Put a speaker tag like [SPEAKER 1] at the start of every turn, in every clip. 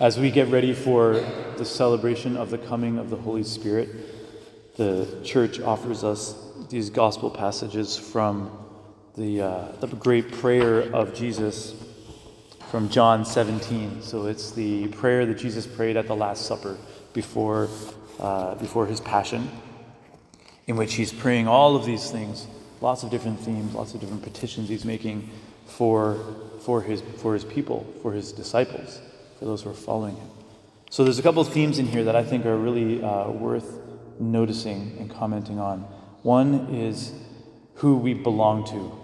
[SPEAKER 1] As we get ready for the celebration of the coming of the Holy Spirit, the church offers us these gospel passages from the, uh, the great prayer of Jesus from John 17. So it's the prayer that Jesus prayed at the Last Supper before, uh, before his passion, in which he's praying all of these things, lots of different themes, lots of different petitions he's making for, for, his, for his people, for his disciples for those who are following him. So there's a couple of themes in here that I think are really uh, worth noticing and commenting on. One is who we belong to.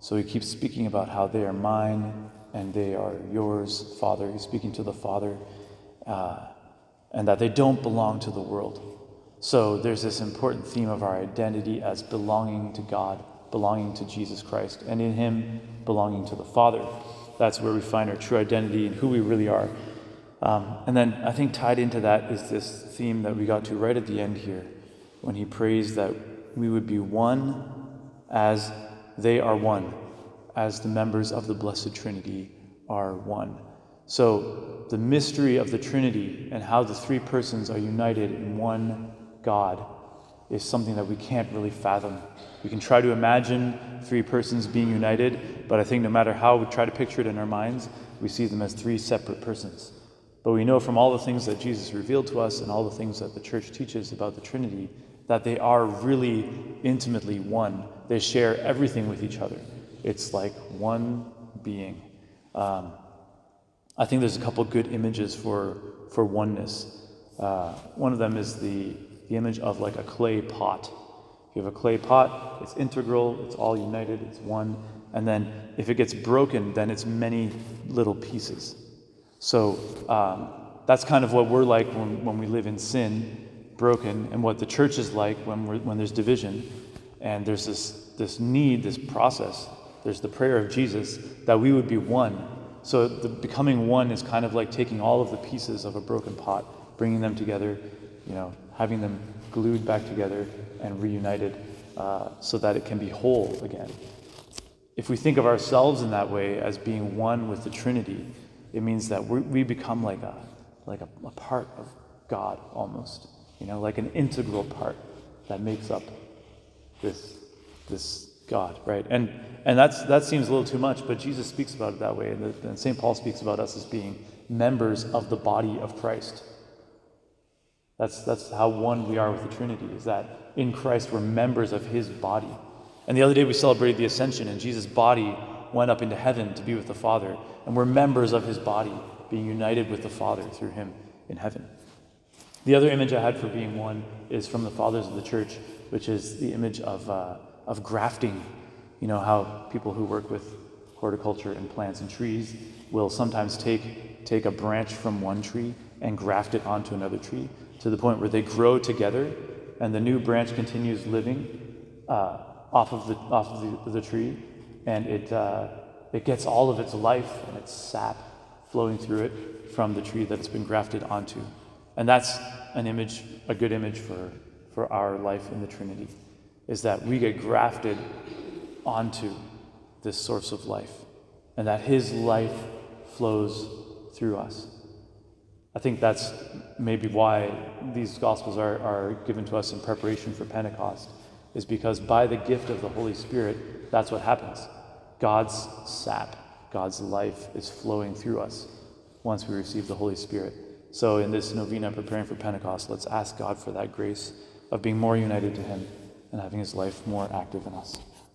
[SPEAKER 1] So he keeps speaking about how they are mine and they are yours, Father. He's speaking to the Father, uh, and that they don't belong to the world. So there's this important theme of our identity as belonging to God, belonging to Jesus Christ, and in Him belonging to the Father that's where we find our true identity and who we really are. Um, and then I think tied into that is this theme that we got to right at the end here when he prays that we would be one as they are one, as the members of the Blessed Trinity are one. So, the mystery of the Trinity and how the three persons are united in one God is something that we can't really fathom. We can try to imagine three persons being united, but I think no matter how we try to picture it in our minds, we see them as three separate persons. But we know from all the things that Jesus revealed to us and all the things that the church teaches about the Trinity that they are really intimately one. They share everything with each other. It's like one being. Um, I think there's a couple good images for, for oneness. Uh, one of them is the the image of like a clay pot. If you have a clay pot, it's integral, it's all united, it's one. And then if it gets broken, then it's many little pieces. So um, that's kind of what we're like when, when we live in sin, broken, and what the church is like when, we're, when there's division. And there's this, this need, this process. There's the prayer of Jesus that we would be one. So the becoming one is kind of like taking all of the pieces of a broken pot, bringing them together, you know, having them glued back together and reunited uh, so that it can be whole again. If we think of ourselves in that way as being one with the Trinity, it means that we become like a like a, a part of God almost, you know, like an integral part that makes up this this God, right? And and that's that seems a little too much, but Jesus speaks about it that way, and, and St. Paul speaks about us as being members of the body of Christ. That's, that's how one we are with the Trinity, is that in Christ we're members of his body. And the other day we celebrated the ascension, and Jesus' body went up into heaven to be with the Father. And we're members of his body, being united with the Father through him in heaven. The other image I had for being one is from the fathers of the church, which is the image of, uh, of grafting. You know, how people who work with horticulture and plants and trees will sometimes take, take a branch from one tree and graft it onto another tree to the point where they grow together and the new branch continues living uh, off of the, off of the, the tree and it, uh, it gets all of its life and its sap flowing through it from the tree that it's been grafted onto. And that's an image, a good image for, for our life in the Trinity, is that we get grafted onto this source of life and that His life flows through us. I think that's maybe why these Gospels are, are given to us in preparation for Pentecost, is because by the gift of the Holy Spirit, that's what happens. God's sap, God's life is flowing through us once we receive the Holy Spirit. So, in this novena preparing for Pentecost, let's ask God for that grace of being more united to Him and having His life more active in us.